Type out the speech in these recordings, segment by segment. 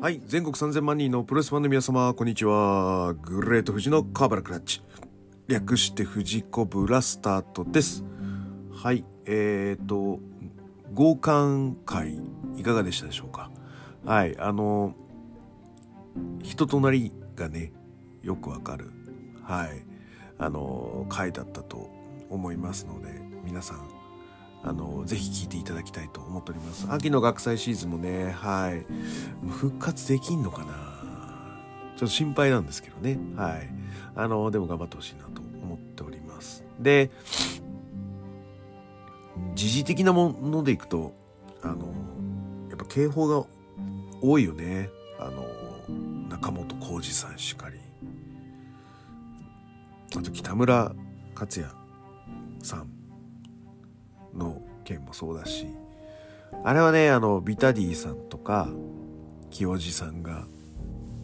はい、全国3000万人のプロレスファンの皆様、こんにちは。グレート富士のカーバラクラッチ。略して藤子ブラスタートです。はい、えーと、合館会、いかがでしたでしょうか？はい、あの、人となりがね、よくわかる、はい、あの、回だったと思いますので、皆さん、あのぜひ聞いていただきたいと思っております。秋の学祭シーズンもねはい。復活できんのかな？ちょっと心配なんですけどね。はい。あのでも頑張ってほしいなと思っております。で時事的なものでいくとあのやっぱ警報が多いよね。あの中本浩二さんしかり。あと北村克也さん。の件もそうだしあれはねあのビタディさんとか清治さんが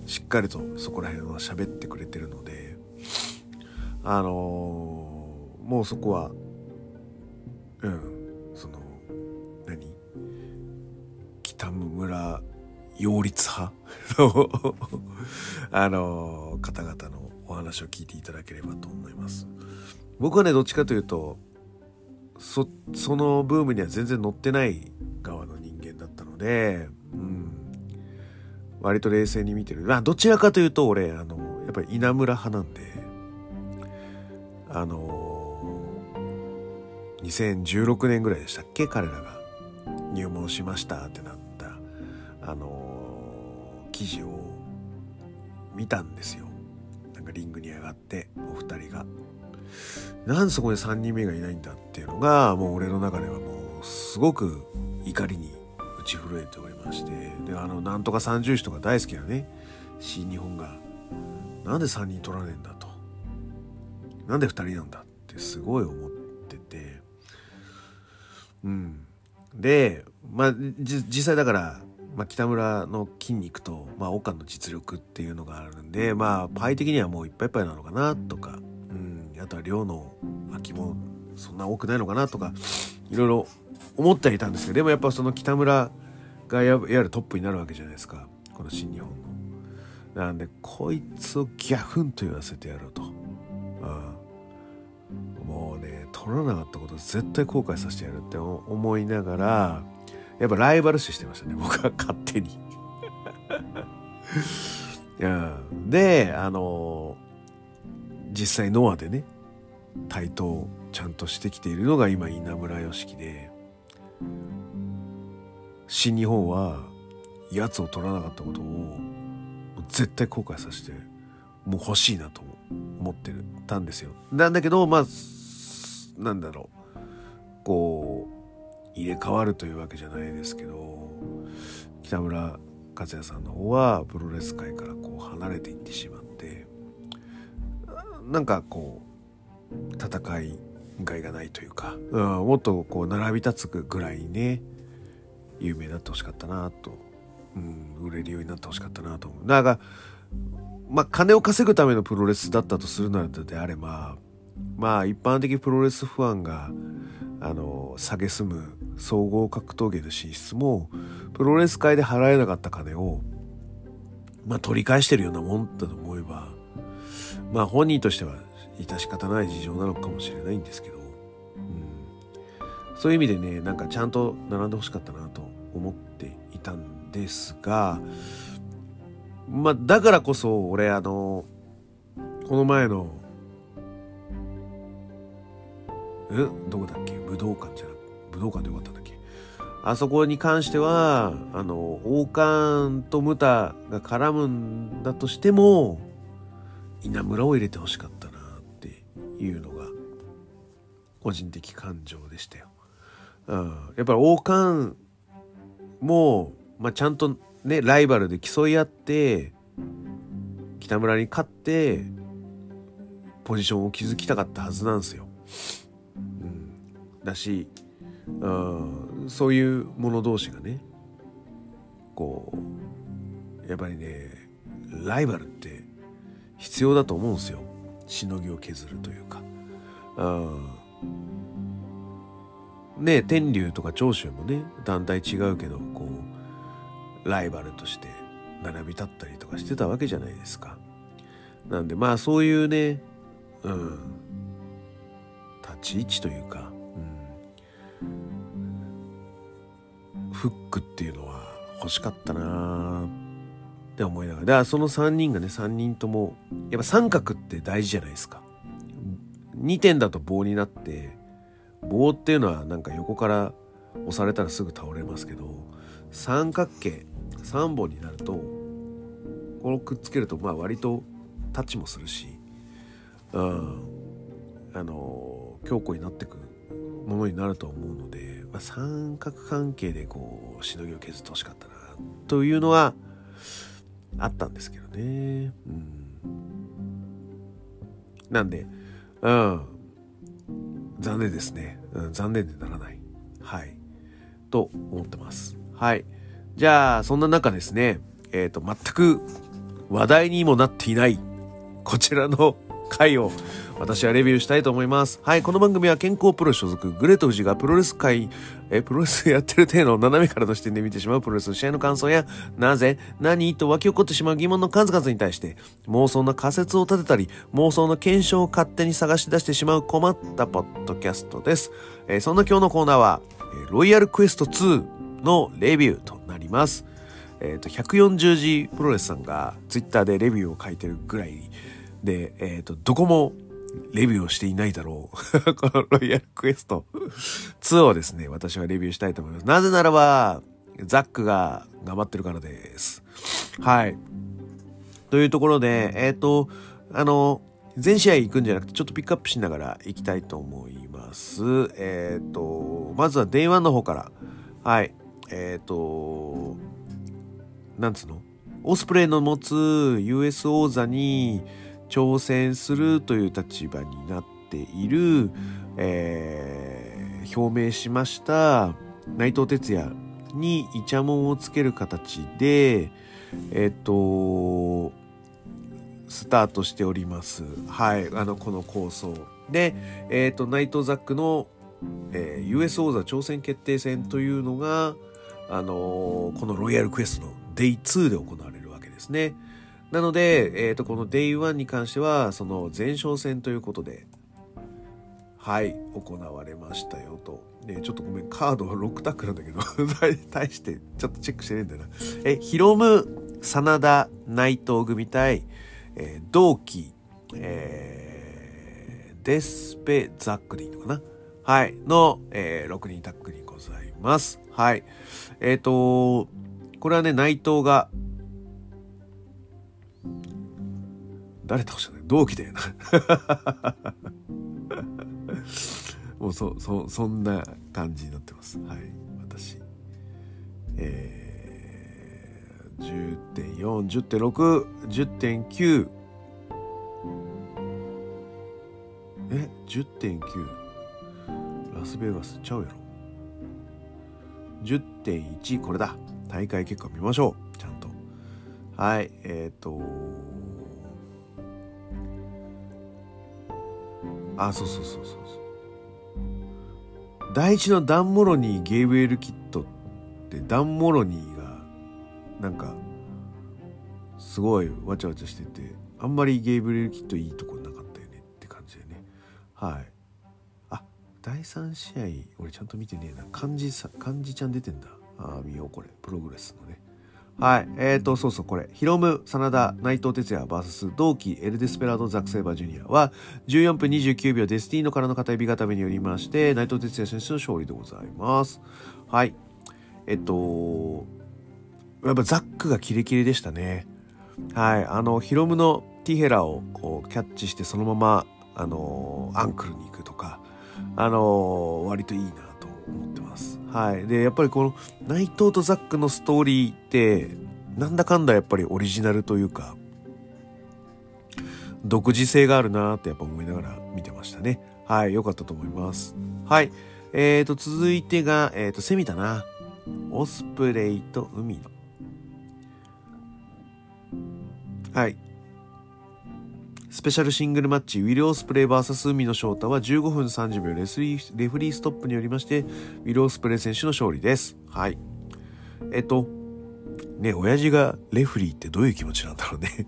しっかりとそこら辺は喋ってくれてるのであのーもうそこはうんその何？北村擁立派？の あのー方々のお話を聞いていただければと思います。僕はねどっちかというとそそのブームには全然乗ってない側の人間だったので、うん、割と冷静に見てる。まあどちらかというと俺あのやっぱり稲村派なんであの2016年ぐらいでしたっけ？彼らが。入門しましたってなったあの記事を見たんですよ。なんかリングに上がってお二人が。なんそこで3人目がいないんだっていうのがもう俺の中ではもうすごく怒りに打ち震えておりましてであのなんとか三重士とか大好きなね新日本がなんで3人取らねえんだと。なんで2人なんだってすごい思ってて。うん。でまあ実際だから、まあ、北村の筋肉と、まあ、岡の実力っていうのがあるんでまあパイ的にはもういっぱいいっぱいなのかなとか。うん。あとは量の空きもそんな多くないのかなとかいろいろ思ってはいたんですけどでもやっぱその北村がいわゆるトップになるわけじゃないですかこの新日本の。なんでこいつをギャフンと言わせてやろうと。うん、もうね取らなかったこと絶対後悔させてやるって思いながらやっぱライバル視してましたね 僕は勝手に。うん、であの実際ノアでね台頭ちゃんとしてきているのが今稲村良樹で新日本はやつを取らなかったことを絶対後悔させてもう欲しいなと思ってるたんですよ。なんだけどまあなんだろうこう入れ替わるというわけじゃないですけど北村克也さんの方はプロレス界からこう離れていってしまってなんかこう戦いがいがないというか、うん、もっとこう並び立つぐらいね有名になってほしかったなと、うん、売れるようになってほしかったなと思う。だからまあ金を稼ぐためのプロレスだったとするのであればまあ一般的プロレスファンがあの蔑む総合格闘技の進出もプロレス界で払えなかった金をまあ取り返してるようなもんだと思えばまあ本人としては致し方ない事情なのかもしれないんですけど、うん、そういう意味でねなんかちゃんと並んでほしかったなと思っていたんですがまあだからこそ俺あのこの前のえ？どこだっけ？武道館じゃなく武道館でよかったんだっけあそこに関してはあの王冠とムタが絡むんだとしても稲村を入れてほしかったなっていうのが個人的感情でしたよ。うん、やっぱり王冠も、まあ、ちゃんとねライバルで競い合って北村に勝ってポジションを築きたかったはずなんですよ。うん、だし、うん、そういう者同士がねこうやっぱりねライバルって必要だと思うんですよ。しのぎを削るというか。うん。ね天竜とか長州もね団体違うけどこうライバルとして並び立ったりとかしてたわけじゃないですか。なんでまあそういうね、うん、立ち位置というか、うん、フックっていうのは欲しかったなって思いながら。だからその3人がね、3人とも、やっぱ三角って大事じゃないですか。2点だと棒になって、棒っていうのはなんか横から押されたらすぐ倒れますけど、三角形、3本になると、このくっつけるとまあ割とタッチもするし、うん、あの強固になってくものになると思うので、まあ、三角関係でこうしのぎを削ってほしかったなというのはあったんですけどね。うん、なんで、うん、残念ですね、うん。残念でならない。はい。と思ってます。はい。じゃあ、そんな中ですね、えっ、ー、と、全く話題にもなっていないこちらの回を私はレビューしたいと思います。はい、この番組は健康プロ所属、グレート富士がプロレス界、え、プロレスやってる体の斜めからの視点で見てしまうプロレスの試合の感想や、なぜ、何と湧き起こってしまう疑問の数々に対して、妄想の仮説を立てたり、妄想の検証を勝手に探し出してしまう困ったポッドキャストです。えー、そんな今日のコーナーは、ロイヤルクエスト2のレビューとなります。えっ、ー、と、140字プロレスさんがツイッターでレビューを書いてるぐらいで、えっ、ー、と、どこもレビューをしていないだろう。このロイヤルクエスト2をですね、私はレビューしたいと思います。なぜならば、ザックが頑張ってるからです。はい。というところで、えっ、ー、と、あの、全試合行くんじゃなくて、ちょっとピックアップしながら行きたいと思います。えっ、ー、と、まずは Day1 の方から。はい。えっ、ー、と、なんつうの？オスプレイの持つ US 王座に、挑戦するという立場になっている、えー、表明しました内藤哲也にイチャモンをつける形で、えっ、ー、と、スタートしております。はい。あの、この構想。で、えっ、ー、と、ナイトザックの、えー、US 王座挑戦決定戦というのが、あのー、このロイヤルクエストの Day2 で行われるわけですね。なので、えっ、ー、と、この Day1 に関しては、その前哨戦ということで、はい、行われましたよと。ね、ちょっとごめん、カードは6タックなんだけど、対してちょっとチェックしてねえんだよな。え、ヒロム、真田、内藤組対、えー、同期、えー、デスペ、ザックでいいのかなはい、の、えー、6人タックにございます。はい。えっ、ー、と、これはね、内藤が、誰倒したの同期だよな もうそ、そ、そんな感じになってます。はい、私。えー、10.4、10.6、10.9。え ?10.9。ラスベガスちゃうやろ。10.1、これだ。大会結果見ましょう。ちゃんと。はい、えっ、ー、と、あそうそうそうそうそう。第一のダン・モロニー・ゲイブエル・キットってダン・モロニーがなんかすごいわちゃわちゃしててあんまりゲイブエル・キットいいとこなかったよねって感じでね。はい。あ第3試合俺ちゃんと見てねえな。漢字さ漢字ちゃん出てんだ。ああ見ようこれ。プログレスのね。はい。えっ、ー、と、そうそう、これ。ヒロム、真田、内藤哲也 VS 同期エル・デスペラード・ザック・セイバージュニアは、14分29秒デスティーノからの片指固めによりまして、内藤哲也選手の勝利でございます。はい。えっと、やっぱザックがキレキレでしたね。はい。あの、ヒロムのティヘラをこうキャッチしてそのまま、あの、アンクルに行くとか、あの、割といいなと思ってます。はい。で、やっぱりこの内藤とザックのストーリーって、なんだかんだやっぱりオリジナルというか、独自性があるなってやっぱ思いながら見てましたね。はい。良かったと思います。はい。えーと、続いてが、えーと、セミだな。オスプレイと海の。はい。スペシャルシングルマッチ、ウィル・オスプレイ VS 海野翔太は15分30秒レスリーレフリーストップによりまして、ウィル・オスプレイ選手の勝利です。はい。えっと、ね、親父がレフリーってどういう気持ちなんだろうね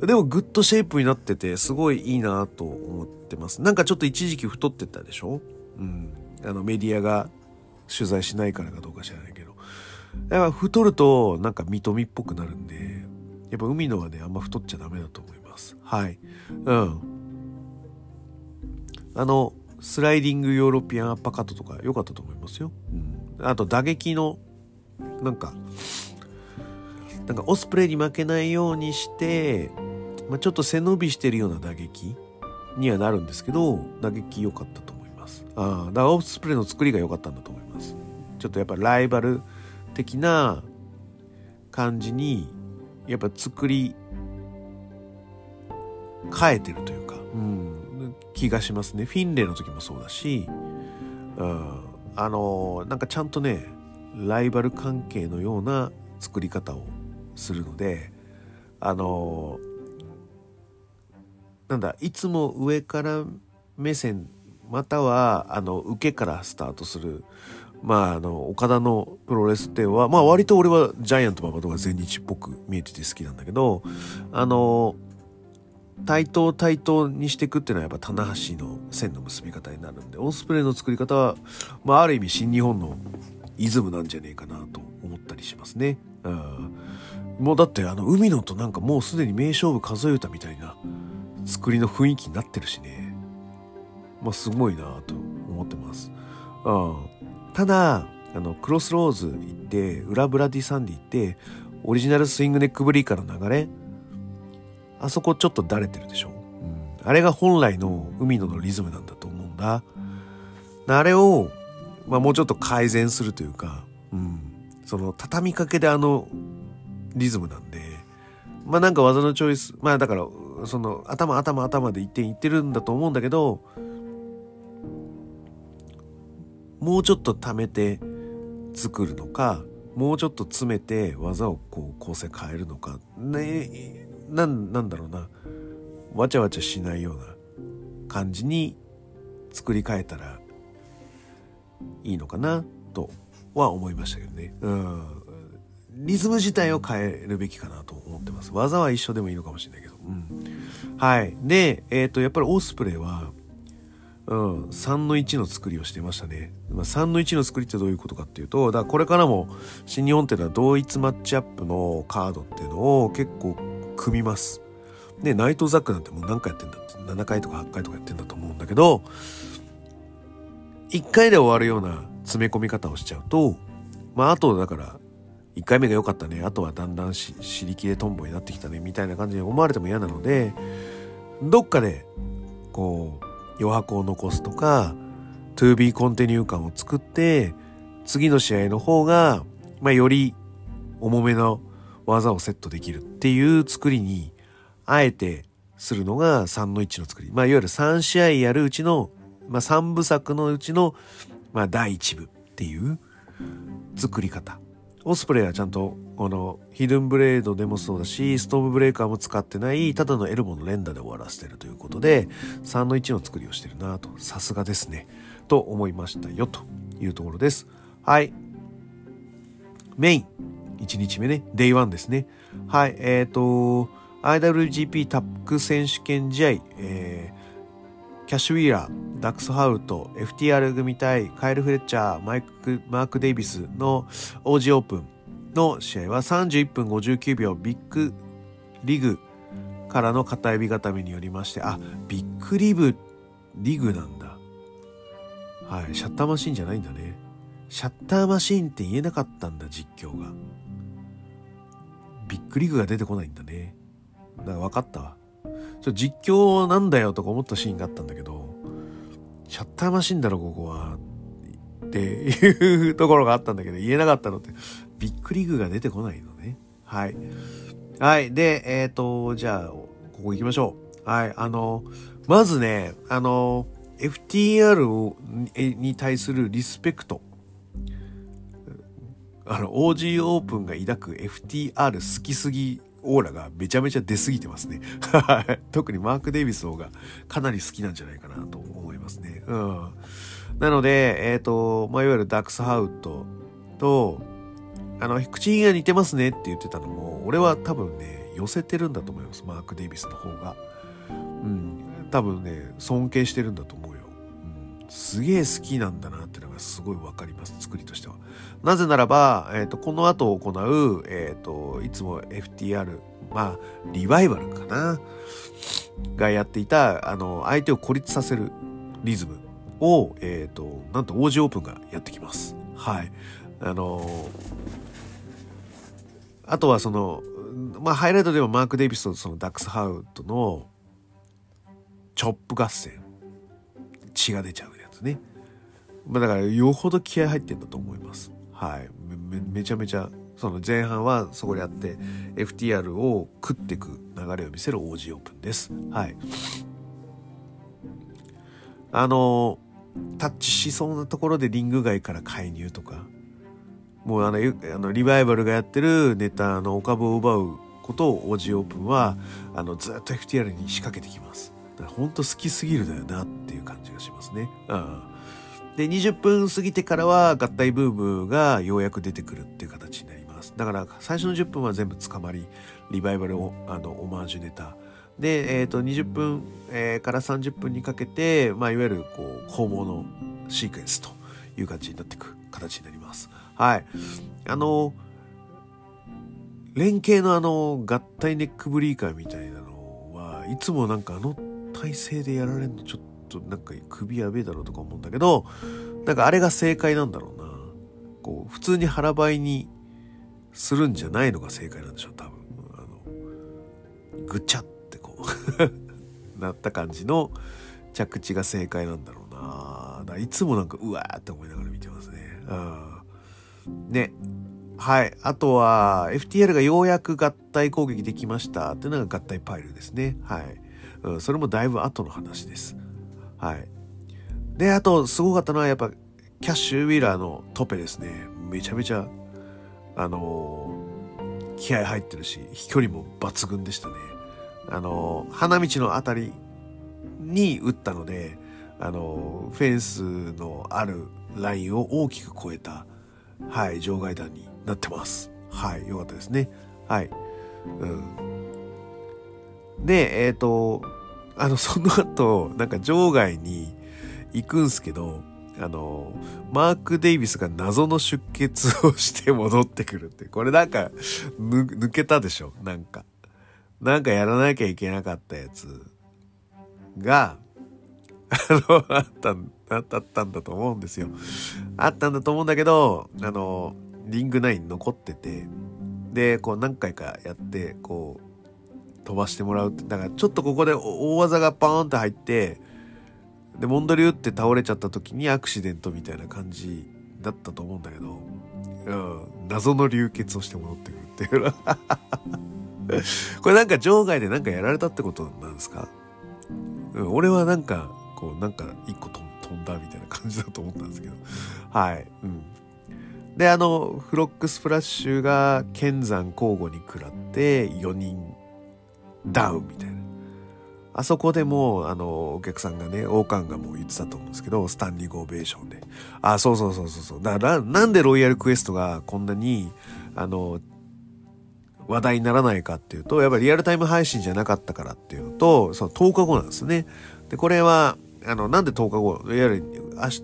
でもグッドシェイプになっててすごいいいなと思ってます。なんかちょっと一時期太ってたでしょ？うん。あのメディアが取材しないからかどうか知らないけど。やっぱ太るとなんかみっともなくなるんで、やっぱ海野はね、あんま太っちゃダメだと思います。はい。うん。あの、スライディングヨーロピアンアッパカットとか良かったと思いますよ。うん。あと打撃の、なんか、なんかオスプレイに負けないようにして、まあ、ちょっと背伸びしてるような打撃にはなるんですけど、打撃良かったと思います。ああ、だからオスプレイの作りが良かったんだと思います。ちょっとやっぱライバル的な感じにやっぱ作り変えてるというか、うん、気がしますね。フィンレイの時もそうだし、うん、あのなんかちゃんとねライバル関係のような作り方をするのであのなんだいつも上から目線またはあの受けからスタートするまあ、あの、岡田のプロレスっては、まあ割と俺はジャイアント馬場とか全日っぽく見えてて好きなんだけど、あの、対等対等にしていくっていうのはやっぱ棚橋の線の結び方になるんで、オスプレイの作り方は、まあある意味新日本のイズムなんじゃねえかなと思ったりしますね。うん。もうだってあの海野となんかもうすでに名勝負数え歌みたいな作りの雰囲気になってるしね。まあすごいなと思ってます。うん。ただあのクロスローズ行って裏ブラディサンディ行ってオリジナルスイングネックブリーカーの流れあそこちょっとだれてるでしょ、うん、あれが本来の海野のリズムなんだと思うんだ。あれを、まあ、もうちょっと改善するというか、うん、その畳みかけであのリズムなんでまあなんか技のチョイスまあだからその頭頭頭で一点いってるんだと思うんだけどもうちょっと貯めて作るのかもうちょっと詰めて技をこう構成変えるのかねなんなんだろうなわちゃわちゃしないような感じに作り変えたらいいのかなとは思いましたけどね。うん。リズム自体を変えるべきかなと思ってます。技は一緒でもいいのかもしれないけど。うん。はい。で、えっ、ー、と、やっぱりオスプレイは、うん、3の1の作りをしてましたね。まあ、3の1の作りってどういうことかっていうと、だからこれからも新日本っていうのは同一マッチアップのカードっていうのを結構組みます。で、ナイトザックなんてもう何回やってんだって、7回とか8回とかやってんだと思うんだけど、1回で終わるような詰め込み方をしちゃうと、まああとだから、1回目が良かったね、あとはだんだんし、り切れトンボになってきたね、みたいな感じに思われても嫌なので、どっかで、こう、余白を残すとか 2B コンティニュー感を作って次の試合の方が、まあ、より重めの技をセットできるっていう作りにあえてするのが3の1の作り。まあ、いわゆる3試合やるうちの、まあ、3部作のうちの、まあ、第1部っていう作り方。オスプレイはちゃんと、この、ヒドゥンブレードでもそうだし、ストームブレーカーも使ってない、ただのエルボの連打で終わらせてるということで、3の1の作りをしてるなと、さすがですね、と思いましたよ、というところです。はい。メイン。1日目ね、デイ1ですね。はい、えっ、ー、と、IWGP タック選手権試合、えー、キャッシュウィーラー、ダックスハウト、FTR 組対カエル・フレッチャー、マイク、マーク・デイビスの OG オープンの試合は31分59秒ビッグリグからの片指固めによりまして、あ、ビッグリブリグなんだ。はい、シャッターマシンじゃないんだね。シャッターマシンって言えなかったんだ、実況が。ビッグリグが出てこないんだね。だから分かった？わ。ちょ実況なんだよとか思ったシーンがあったんだけど、シャッターマシンだろ、ここは。っていうところがあったんだけど、言えなかったのって、ビッグリグが出てこないのね。はい。はい。で、えっ、ー、と、じゃあ、ここ行きましょう。はい。あの、まずね、あの、FTR に対するリスペクト。あの、OG オープンが抱く FTR 好きすぎオーラがめちゃめちゃ出すぎてますね。特にマーク・デイビスの方がかなり好きなんじゃないかなと思いますね。うん。なので、えっ、ー、と、まあ、いわゆるダックスハウトと、あの、口ひげが似てますねって言ってたのも、俺は多分ね、寄せてるんだと思います。マーク・デイビスの方が。うん。多分ね、尊敬してるんだと思うよ。うん。すげえ好きなんだなってのがすごいわかります。作りとしては。なぜならば、えっ、ー、と、この後行う、えっ、ー、と、いつも FTR、まあ、リバイバルかな。がやっていた、あの、相手を孤立させるリズムを、えっ、ー、と、なんと王子オープンがやってきます。はい。あのあとはその、まあ、ハイライトではマーク・デイビスとそのダックス・ハウドのチョップ合戦血が出ちゃうやつね、まあ、だからよほど気合入ってんだと思います。はい。めめちゃめちゃその前半はそこでやって FTR を食っていく流れを見せる OG オープンです。はい。あのタッチしそうなところでリング外から介入とかもうあのあのリバイバルがやってるネタのお株を奪うことをオージーオープンはあのずっと FTR に仕掛けてきます。本当好きすぎるだよなっていう感じがしますね。うん、で20分過ぎてからは合体ブームがようやく出てくるっていう形になります。だから最初の10分は全部捕まりリバイバルをあのオマージュネタで、えー、と20分、えー、から30分にかけて、まあ、いわゆるこう攻防のシークエンスという感じになっていく形になります。はい。あの、連携のあの、合体ネックブリーカーみたいなのは、いつもなんかあの体勢でやられるのちょっとなんか首やべえだろうとか思うんだけど、なんかあれが正解なんだろうな。こう、普通に腹ばいにするんじゃないのが正解なんでしょう、多分。あの、ぐちゃってこう なった感じの着地が正解なんだろうな。だいつもなんか、うわーって思いながら見てますね。うんね。はい。あとは、FTL がようやく合体攻撃できましたっていうのが合体パイルですね。はい。うん、それもだいぶ後の話です。はい。で、あと、すごかったのは、やっぱ、キャッシュ・ウィーラーのトペですね。めちゃめちゃ、あのー、気合入ってるし、飛距離も抜群でしたね。あのー、花道のあたりに打ったので、あのー、フェンスのあるラインを大きく超えた、はい、場外弾になってます。はい、よかったですね。はい。うん。で、えっ、ー、と、あの、その後、なんか場外に行くんすけど、あの、マーク・デイビスが謎の出血をして戻ってくるって、これなんか、抜けたでしょ？なんか。なんかやらなきゃいけなかったやつが、あの、あったんあったんだと思うんですよ。あったんだと思うんだけど、あの、リング9残ってて、で、こう何回かやって、こう、飛ばしてもらうって、だからちょっとここで大技がパーンって入って、で、モンドリューって倒れちゃった時にアクシデントみたいな感じだったと思うんだけど、うん、謎の流血をして戻ってくるっていう これなんか場外でなんかやられたってことなんですか、うん、俺はなんか、こう、なんか一個飛飛んだみたいな感じだと思ったんですけど。はい。うん。で、あの、フロックスプラッシュが剣山交互に食らって4人ダウンみたいな。あそこでも、あの、お客さんがね、王冠がもう言ってたと思うんですけど、スタンディングオベーションで。あ、そうそうそうそうそう。だから、なんでロイヤルクエストがこんなに、あの、話題にならないかっていうと、やっぱりリアルタイム配信じゃなかったからっていうのと、その10日後なんですね。で、これは、あの、なんで10日後、いわゆる、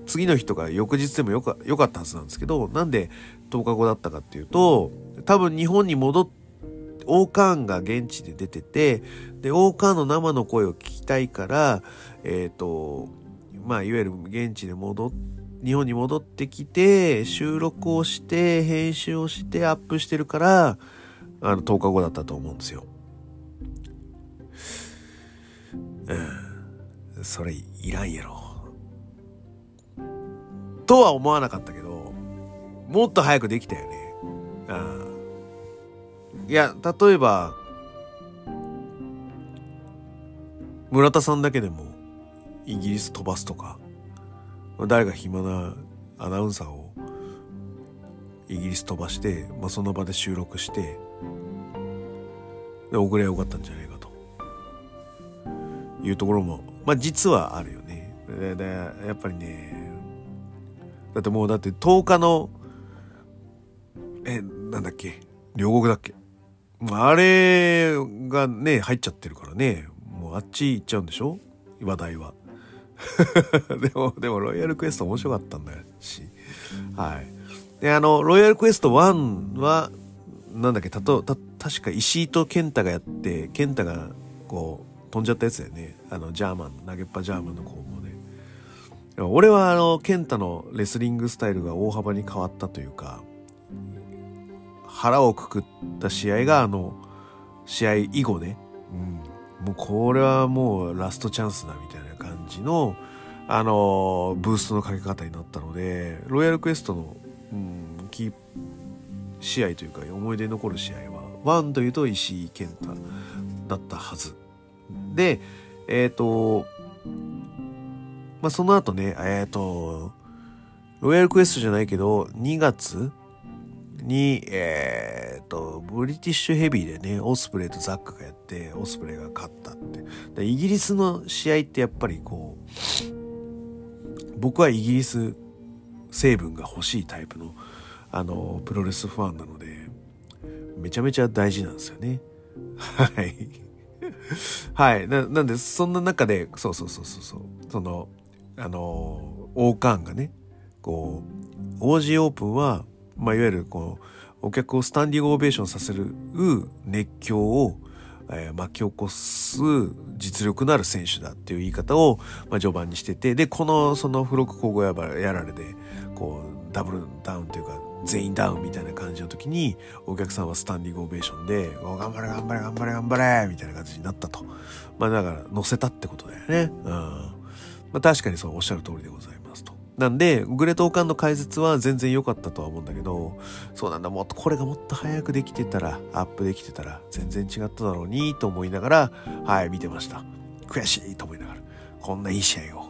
次の日とか翌日でもよかよかったはずなんですけど、なんで10日後だったかっていうと、多分日本に戻っオーカーンが現地で出てて、で、オーカーンの生の声を聞きたいから、えっ、ー、と、まあ、いわゆる現地で戻っ日本に戻ってきて、収録をして、編集をして、アップしてるから、あの、10日後だったと思うんですよ。うん。それいらんやろ。とは思わなかったけど、もっと早くできたよね。うん。いや、例えば、村田さんだけでもイギリス飛ばすとか、誰が暇なアナウンサーをイギリス飛ばして、まあ、その場で収録して、で、送りゃよかったんじゃないかというところもまあ実はあるよね。やっぱりね、だってもうだって10日の、え、なんだっけ？両国だっけ？あれがね、入っちゃってるからね、もうあっち行っちゃうんでしょ？話題は。でも、でも、ロイヤルクエスト面白かったんだし。はい。で、あの、ロイヤルクエスト1は、なんだっけ、たと、た、確か石井と健太がやって、健太が、こう、飛んじゃったやつだよね。あの、ジャーマン、投げっぱジャーマンの攻防で。俺は、あの、健太のレスリングスタイルが大幅に変わったというか、腹をくくった試合が、あの、試合以後ね、うん、もうこれはもうラストチャンスだみたいな感じの、あの、ブーストのかけ方になったので、ロイヤルクエストの、うん、キー試合というか思い出に残る試合は、ワンというと石井健太だったはず。で、えっ、ー、と、まあ、その後ね、えっ、ー、と、ロイヤルクエストじゃないけど、2月に、えっ、ー、と、ブリティッシュヘビーでね、オスプレイとザックがやって、オスプレイが勝ったって。でイギリスの試合ってやっぱりこう、僕はイギリス成分が欲しいタイプの、あの、プロレスファンなので、めちゃめちゃ大事なんですよね。はい。はい。な、なんで、そんな中で、そうそうそうそうそう、その、あの、王冠がね、こう、OG オープンは、まあ、いわゆるこうお客をスタンディングオベーションさせる熱狂を、えー、巻き起こす実力のある選手だっていう言い方を、まあ、序盤にしててでこのその付録交互ややられでこうダブルダウンというか全員ダウンみたいな感じの時にお客さんはスタンディングオベーションで「頑張れ頑張れ頑張れ頑張れ」みたいな感じになったと。まあだから乗せたってことだよね。うん。まあ確かにそうおっしゃる通りでございますと。なんで、グレートーカンの解説は全然良かったとは思うんだけど、そうなんだ、もっとこれがもっと早くできてたら、アップできてたら、全然違っただろうに、と思いながら、はい、見てました。悔しいと思いながら、こんないい試合を、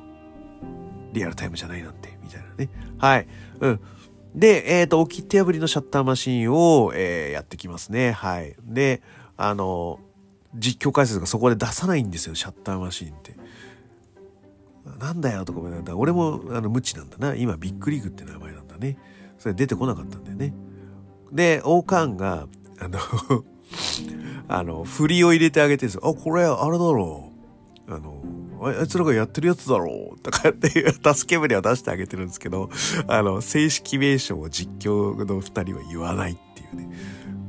リアルタイムじゃないなんて、みたいなね。はい、うん。で、えっ、ー、と、お切手破りのシャッターマシンを、えー、やってきますね。はい。で、あの、実況解説がそこで出さないんですよ、シャッターマシーンって。なんだよとか思いながら、俺もあの無知なんだな。今ビッグリーグって名前なんだね。それ出てこなかったんだよね。で、王冠が、あの あの、振りを入れてあげてるんですよ。あ、これ、あれだろう。あの、あいつらがやってるやつだろうとかっていう助け舟を出してあげてるんですけど、あの、正式名称を実況の二人は言わないっていうね。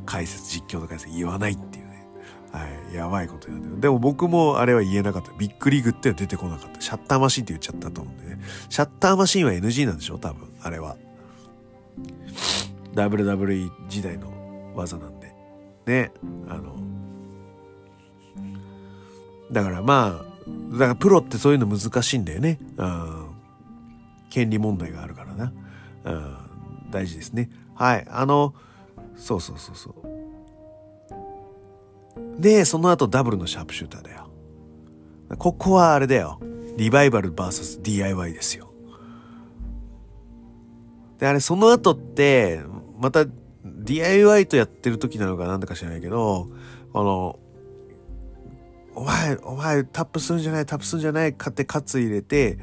解説、実況の解説言わないっていうね。はい。やばいことになってる。でも僕もあれは言えなかった。ビッグリグって出てこなかった。シャッターマシンって言っちゃったと思うんでね。シャッターマシンは NG なんでしょ多分。あれは。WWE 時代の技なんで。ね。あの。だからまあ、だからプロってそういうの難しいんだよね。うん。権利問題があるからな。うん。大事ですね。はい。あの、そうそうそうそう。で、その後ダブルのシャープシューターだよ。ここはあれだよ。リバイバル VSDIY ですよ。で、あれ、その後って、また DIY とやってる時なのかなんだか知らないけど、あの、お前、お前、タップするんじゃない、タップするんじゃないかってカツ入れて、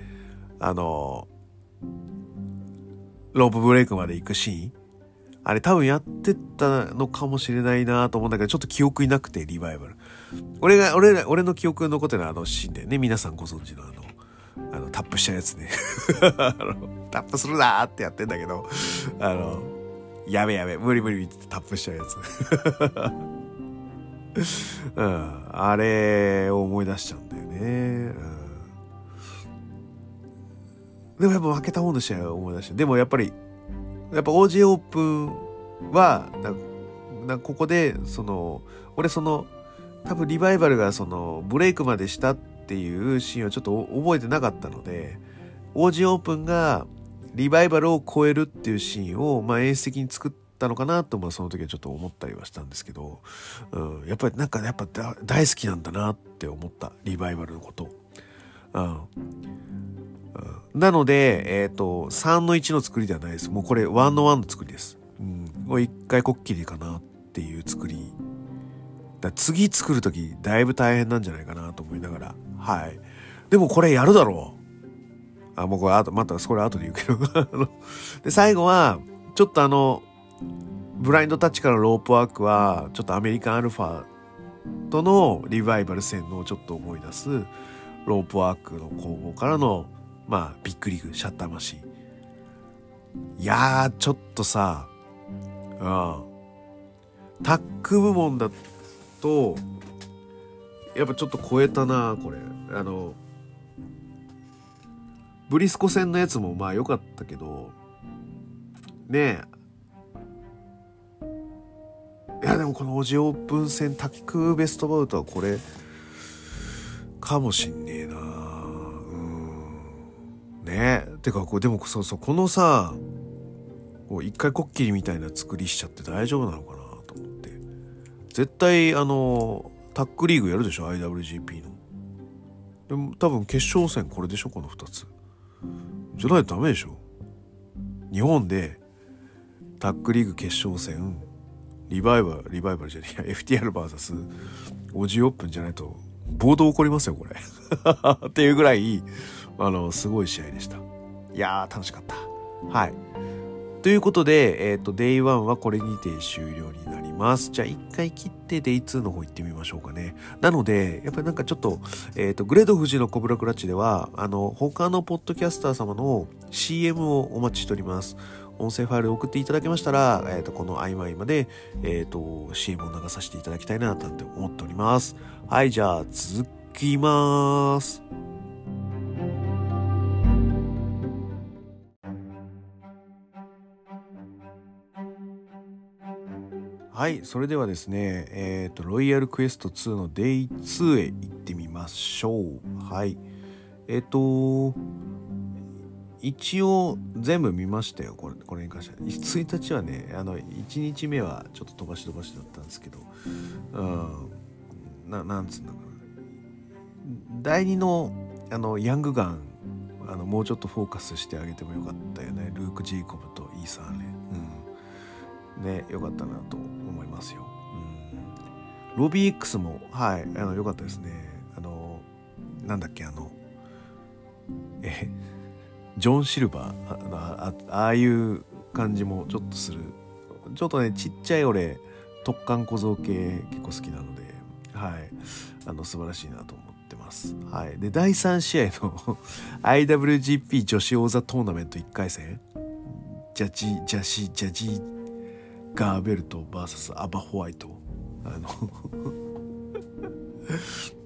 あの、ロープブレイクまで行くシーンあれ多分やってたのかもしれないなと思うんだけど、ちょっと記憶いなくて、リバイバル。俺が、俺、俺の記憶に残ってるのはあのシーンだよね。皆さんご存知のあの、あの、タップしたやつね。あの、タップするなーってやってんだけど、あの、やべやべ、無理無理ってタップしちゃうやつ。うん、あれを思い出しちゃうんだよね。うんでもやっぱ負けた方の試合を思い出して、でもやっぱりやっぱ OG オープンはなここでその俺その多分リバイバルがそのブレイクまでしたっていうシーンはちょっと覚えてなかったので OG オープンがリバイバルを超えるっていうシーンを、まあ、演出的に作ったのかなと、まあ、その時はちょっと思ったりはしたんですけど、うん、やっぱりなんかやっぱ大好きなんだなって思ったリバイバルのこと。うんなので、えっ、ー、と、3の1の作りではないです。もうこれ1の1の作りです。うん。もう一回こっきりかなっていう作り。だ次作るときだいぶ大変なんじゃないかなと思いながら。はい。でもこれやるだろう。あ、もうこれあと、またそれ後で言うけど。で、最後は、ちょっとあの、ブラインドタッチからロープワークはちょっとアメリカンアルファとのリバイバル戦のちょっと思い出すロープワークの工房からのまあビッグリーグシャッターマシンいやーちょっとさうん。タック部門だとやっぱちょっと超えたなこれ。あのブリスコ戦のやつもまあ良かったけどねえいやでもこのオジオープン戦タックベストバウトはこれかもしんねえな。うん。ね。えてかこれでもそうそうこのさこう一回こっきりみたいな作りしちゃって大丈夫なのかなと思って。絶対あのタックリーグやるでしょ IWGP の。でも多分決勝戦これでしょこの2つ。じゃないとダメでしょ。日本でタックリーグ決勝戦リバイバルリバイバルじゃねえや FTRVS オジオープンじゃないと暴動起こりますよこれ っていうぐらいあのすごい試合でしたいやー楽しかったはいということで、えっ、ー、と、Day1 はこれにて終了になります。じゃあ、一回切って Day2 の方行ってみましょうかね。なので、やっぱりなんかちょっと、えっ、ー、と、グレード富士のコブラクラッチでは、あの、他のポッドキャスター様の CM をお待ちしております。音声ファイルを送っていただけましたら、えっ、ー、と、この曖昧まで、えっ、と、CM を流させていただきたいな、なんて思っております。はい、じゃあ、続きます。はい、それではですね、えっ、ー、と、ロイヤルクエスト2の Day2 へ行ってみましょう。はい。えっ、ー、と、一応全部見ましたよ、これこれに関しては。1日はね、あの、1日目はちょっと飛ばし飛ばしだったんですけど、うん、ななんつうんだかな。第2の、あの、ヤングガン、あの、もうちょっとフォーカスしてあげてもよかったよね。ルーク・ジーコブとイーサーレ。うん。ね、よかったなと思いますよ。うん、ロビー X も、はい、あの、良かったですね。あの、なんだっけ、あの、え、ジョン・シルバーあああいう感じもちょっとする。ちょっとね、ちっちゃい俺、特艦小僧系結構好きなので、はい、あの、素晴らしいなと思ってます。はい。で、第3試合の IWGP 女子王座トーナメント1回戦、ジャジ、ジャシ、ジャジガーベルト VS アバホワイトあの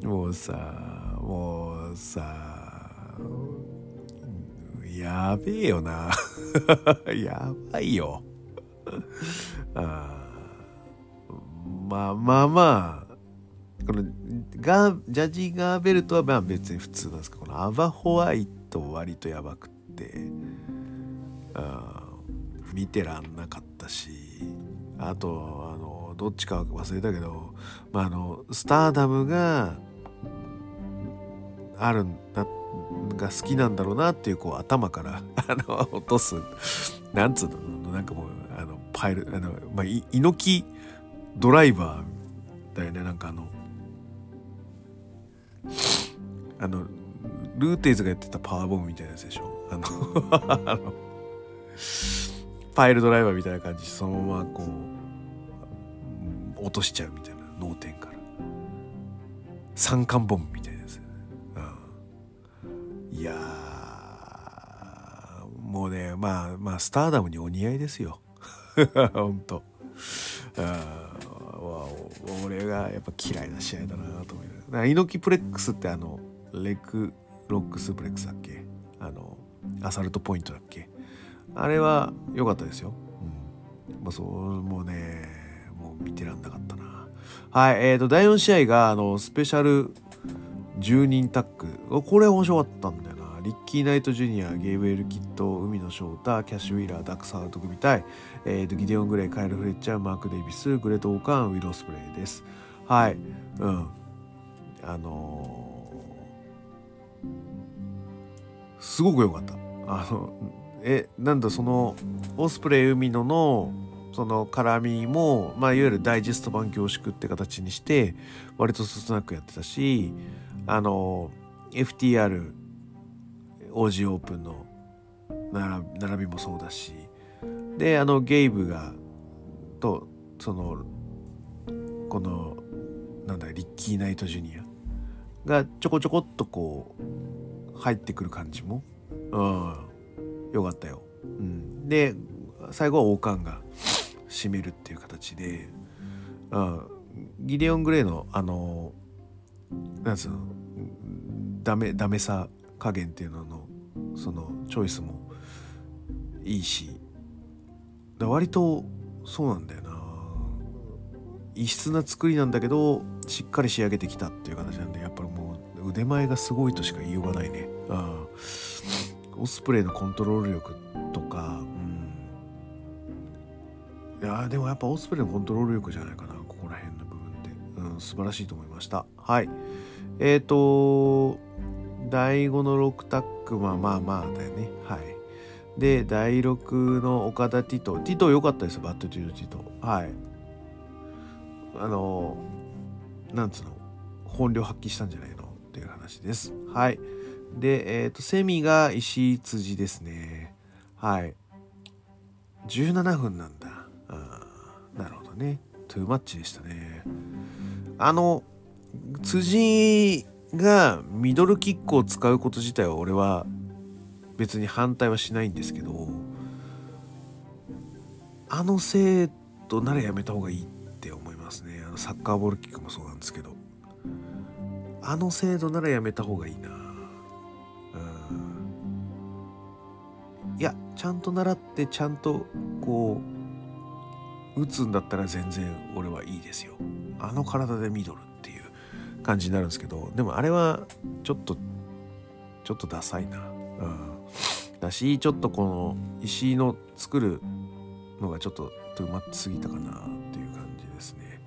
もうさもうさやべえよな。やばいよ。あまあまあまあ。このガジャジー・ガーベルトはまあ別に普通なんですけどこのアバホワイト割とやばくって。あ見てらんなかったし。あとあのどっちか忘れたけど、まあ、あのスターダムがあるんだが好きなんだろうなっていうこう頭から あの落とすなんつうのなんかもうあのパイルあの、まあ、猪木ドライバーだよねなんかあのあのルーテーズがやってたパワーボムみたいなやつでしょ。あの あのパイルドライバーみたいな感じそのままこう落としちゃうみたいな脳天から。三冠ボムみたいな、いやもうねまあまあスターダムにお似合いですよほんと俺がやっぱ嫌いな試合だなと思いながら猪木プレックスってあのレッグロックスプレックスだっけ？あのアサルトポイントだっけ？あれは良かったですよ。うん。まあ、そう、もうね、もう見てらんなかったな。はい、えっ、ー、と、第4試合が、あの、スペシャル10人タッグ。これ面白かったんだよな。リッキー・ナイト・ジュニア、ゲイブエル・キット、海野翔太、キャッシュ・ウィーラー、ダック・サート組対、えーと、ギデオン・グレイ、カイル・フレッチャー、マーク・デイビス、グレート・オーカーン、ウィロー・スプレイです。はい。うん。あのー、すごく良かった。あの、えなんだそのオスプレイ海野のその絡みも、まあ、いわゆるダイジェスト版凝縮って形にして割とそつなくやってたしあの FTR オージーオープンの並びもそうだしであのゲイブがとそのこのなんだリッキー・ナイト・ジュニアがちょこちょこっとこう入ってくる感じも、うん、よかったよ。うん、で最後は王冠が締めるっていう形で、うん、ギデオン・グレイのあのなんつうのダメダメさ加減っていうののそのチョイスもいいしだ割とそうなんだよな。異質な作りなんだけどしっかり仕上げてきたっていう形なんでやっぱりもう腕前がすごいとしか言いようがないね。あオスプレイのコントロール力とかいやでもやっぱオスプレイのコントロール力じゃないかなここら辺の部分で。うん素晴らしいと思いました。はい。えっ、ー、と第5の6タックまあまあまあだよね。はい。で第6の岡田ティトティト良かったですバットティトティトはい。あのなんつうの本領発揮したんじゃないの？っていう話です。はい。でえっ、ー、とセミが石辻ですね。はい。17分なんだ。ねトゥーマッチでしたね。あの辻がミドルキックを使うこと自体は俺は別に反対はしないんですけどあの制度ならやめた方がいいって思いますね。あのサッカーボールキックもそうなんですけど。あの制度ならやめた方がいいな。うん。いやちゃんと習ってちゃんとこう打つんだったら全然俺はいいですよ。あの体でミドルっていう感じになるんですけどでもあれはちょっとちょっとダサいな。うん。だしちょっとこの石の作るのがちょっと埋まっすぎたかなっていう感じですね。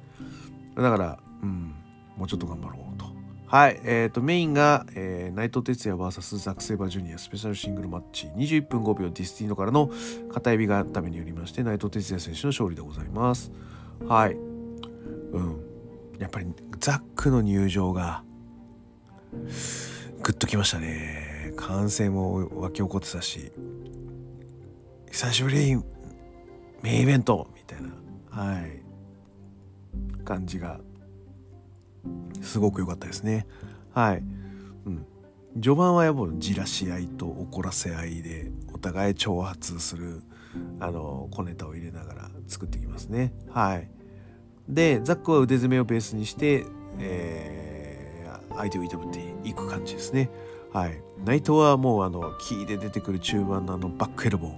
だからうん。もうちょっと頑張ろうと。はいえー、とメインが、えー、内藤哲也 VS ザック・セイバージュニアスペシャルシングルマッチ21分5秒ディスティーノからの片指がためによりまして内藤哲也選手の勝利でございます。はい。うん。やっぱりザックの入場がグッときましたね。歓声も沸き起こってたし久しぶりにメインイベントみたいなはい。感じがすごく良かったですね。はい、うん、序盤はやっぱじらし合いと怒らせ合いでお互い挑発するあの小ネタを入れながら作っていきますね。はい。でザックは腕詰めをベースにして、えー、相手をいたぶっていく感じですね。はい、内藤はもうあのキーで出てくる中盤のあのバックエルボー。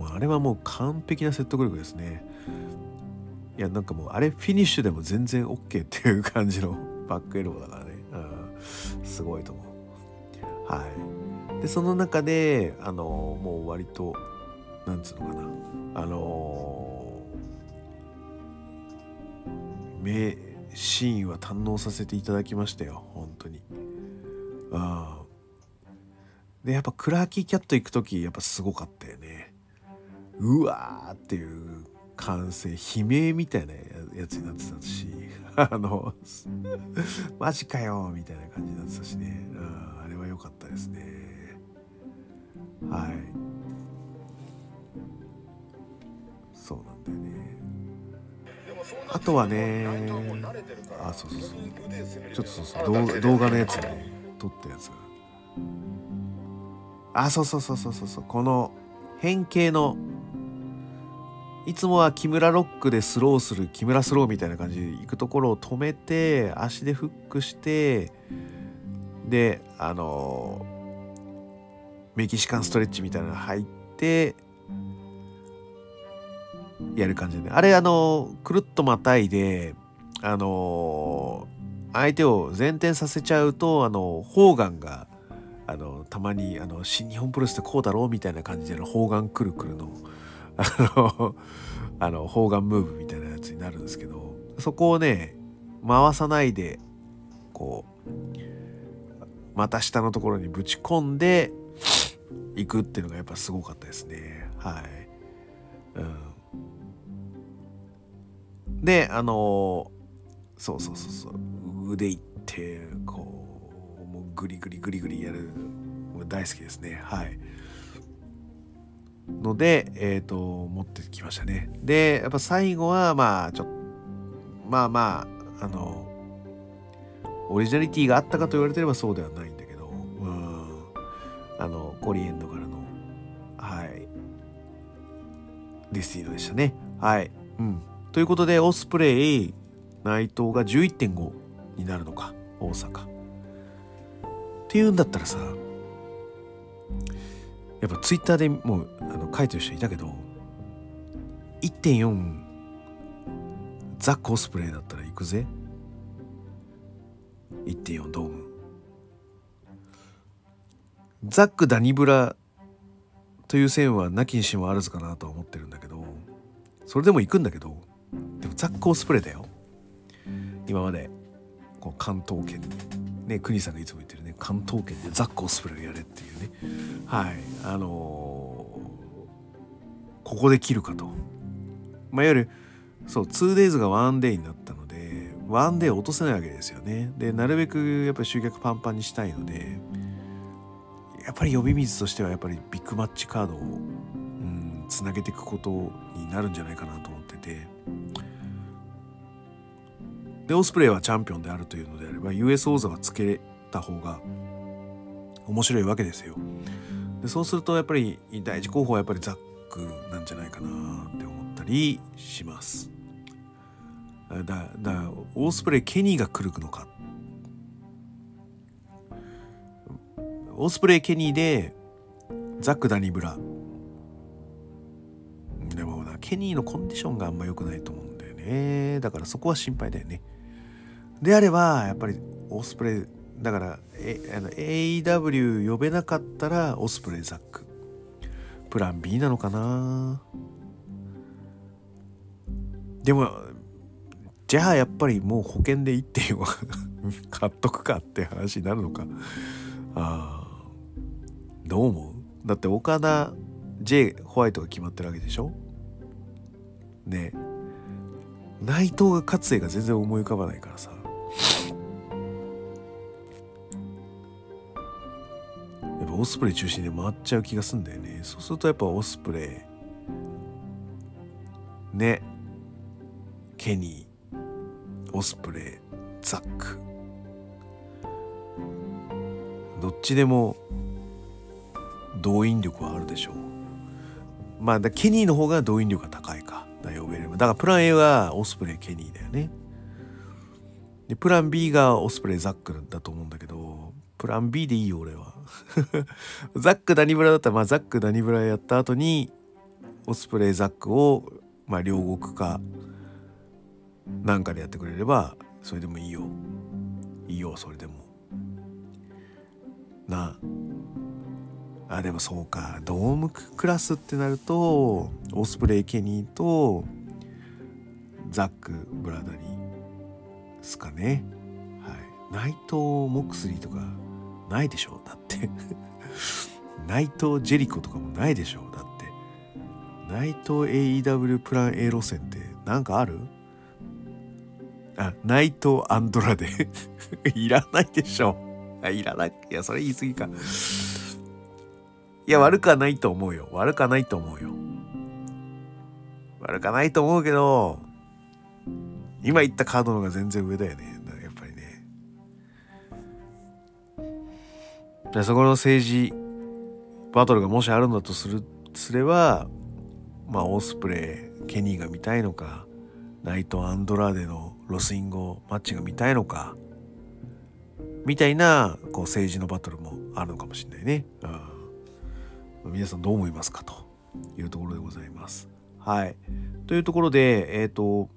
もうあれはもう完璧な説得力ですね。いやなんかもうあれフィニッシュでも全然 OK っていう感じのバックエルボーだからね、うん、すごいと思う。はい。でその中であのもう割となんつうのかな。あの名シーンは堪能させていただきましたよ。本当に。ああでやっぱクラーキーキャット行く時やっぱすごかったよね。うわーっていう歓声悲鳴みたいなやつになってたし あのマジかよみたいな感じになってたしね。ああれは良かったですね。はい。そうなんだよね。あとはねあそうそうそう。ちょっとそうそう。動画のやつね撮ったやつ。があそうそうそうそうそう。この変形のいつもは木村ロックでスローする木村スローみたいな感じで行くところを止めて足でフックしてであのメキシカンストレッチみたいなの入ってやる感じで、ね、あれあのくるっとまたいであの相手を前転させちゃうとあのホーガンがあのたまにあの新日本プロレスってこうだろうみたいな感じでの砲丸くるくるのあの あの砲丸ムーブみたいなやつになるんですけどそこをね回さないでこうまた下のところにぶち込んでいくっていうのがやっぱすごかったですね。はい、うん、であのそうそうそうそう。腕いってこうグリグリグリグリやる大好きですね。はい。ので、えっ、と、持ってきましたね。で、やっぱ最後は、まあ、ちょっと、まあまあ、あの、オリジナリティがあったかと言われてればそうではないんだけど、うん、あの、コリエンドからの、はい、ディスティーノでしたね。はい。うん。ということで、オスプレイ、内藤が11.5になるのか、大阪。っていうんだったらさ、やっぱツイッターでもうあの書いてる人いたけど1.4ザ・コスプレだったら行くぜ。1.4ドーム。ザック・ダニブラという線はなきにしもあらずかなとは思ってるんだけどそれでも行くんだけどでもザック・コスプレだよ。今までこう関東圏ね国さんがいつも言ってる関東圏でザック・コスプレイをやれっていうね。はい。あのー、ここで切るかと。まあいわゆるそう 2days が 1day になったので 1day 落とせないわけですよね。でなるべくやっぱり集客パンパンにしたいのでやっぱり呼び水としてはやっぱりビッグマッチカードをつなげていくことになるんじゃないかなと思ってて。でオスプレイはチャンピオンであるというのであれば US 王座はつけた方が面白いわけですよ。でそうするとやっぱり第一候補はやっぱりザックなんじゃないかなって思ったりします。だだオースプレイケニーが来るのかオースプレイケニーでザック・ダニブラでもなケニーのコンディションがあんま良くないと思うんだよねだからそこは心配だよねであればやっぱりオースプレイだから、A、あの AEW 呼べなかったらオスプレイザック。プラン B なのかな。でもじゃあやっぱりもう保険でいいっていう 買っとくかって話になるのか。あどう思う？だって岡田 J ホワイトが決まってるわけでしょ？ね。内藤が勝つ絵が全然思い浮かばないからさ。オスプレイ中心で回っちゃう気がするんだよね。そうするとやっぱオスプレイ。ね。ケニー。オスプレイ。ザック。どっちでも動員力はあるでしょう。まあケニーの方が動員力が高いか。だ呼べればだからプラン A はオスプレイケニーだよね。でプラン B がオスプレイザックだと思うんだけどプラン B でいいよ俺は。ザック・ダニブラだったら、まあ、ザック・ダニブラやった後にオスプレイ・ザックを、まあ、両国かなんかでやってくれればそれでもいいよ。いいよそれでも。な。あでもそうか。ドームクラスってなるとオスプレイ・ケニーとザック・ブラダリーですかね。はい。内藤・モクスリーとかないでしょだって。内藤ジェリコとかもないでしょだって。内藤 AEW プラン A 路線って何かある？あ内藤アンドラで。いらないでしょあいらない。いやそれ言い過ぎか。いや悪くはないと思うよ。悪くはないと思うよ。悪くはないと思うけど今言ったカードの方が全然上だよね。でそこの政治バトルがもしあるんだとするすればまあオスプレイケニーが見たいのかナイト・アンドラーデのロスインゴマッチが見たいのかみたいなこう政治のバトルもあるのかもしれないね、うん、皆さんどう思いますかというところでございます。はい。というところでえっ、ー、と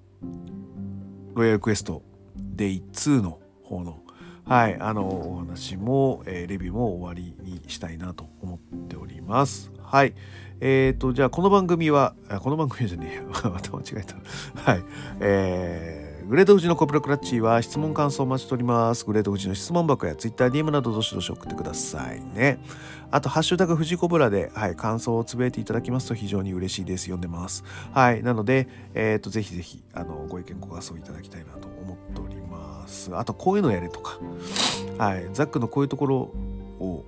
ロイヤルクエストデイ2の方のはい、あのお話も、えー、レビューも終わりにしたいなと思っております。はい。えっ、ー、と、じゃあこの番組は、この番組じゃねえよ。また間違えた。はい。えー、グレート富士のコプロクラッチは質問感想を待ちしております。グレート富士の質問箱や Twitter、DM などどしどし送ってくださいね。あと、ハッシュタグ富士コブラで、はい、感想をつぶやいていただきますと非常に嬉しいです。読んでます。はい。なので、えっ、ー、と、ぜひぜひ、あの、ご意見、ご感想いただきたいなと思っております。ますあとこういうのやれとか、はい、ザックのこういうところを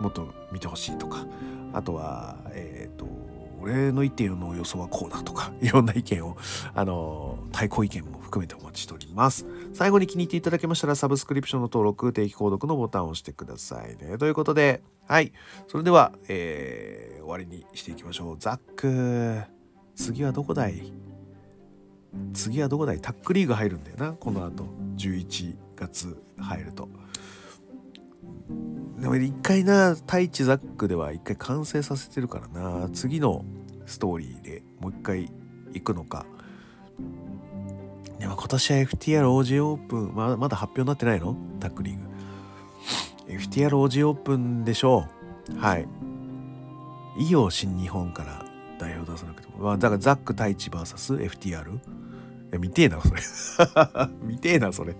もっと見てほしいとかあとはえっ、ー、と俺の意見の予想はこうだとか、いろんな意見を、あの、対抗意見も含めてお待ちしております。最後に気に入っていただけましたら、サブスクリプションの登録、定期購読のボタンを押してくださいね。ということで、はい。それでは、えー、終わりにしていきましょう。ザック、次はどこだい？次はどこだい？タックリーグ入るんだよな、この後。11月入ると。でも一回な、太一ザックでは一回完成させてるからな、次のストーリーでもう一回行くのか。でも今年は FTROG オープン、ままだ発表になってないの？タックリーグ。FTROG オープンでしょう。はい。いいよ、新日本から代表出さなくても。まあ、だからザック太一 VSFTR? いや、見てえな、それ。見てえな、それ。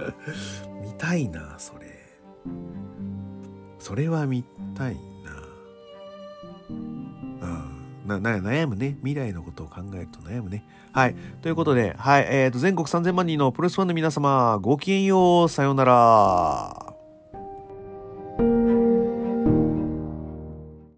見たいな、それ。それは見たいな。うん。な、な、悩むね。未来のことを考えると悩むね。はい。ということで、はい。えっ、ー、と、全国3000万人のプロレスファンの皆様、ごきげんよう。さようなら。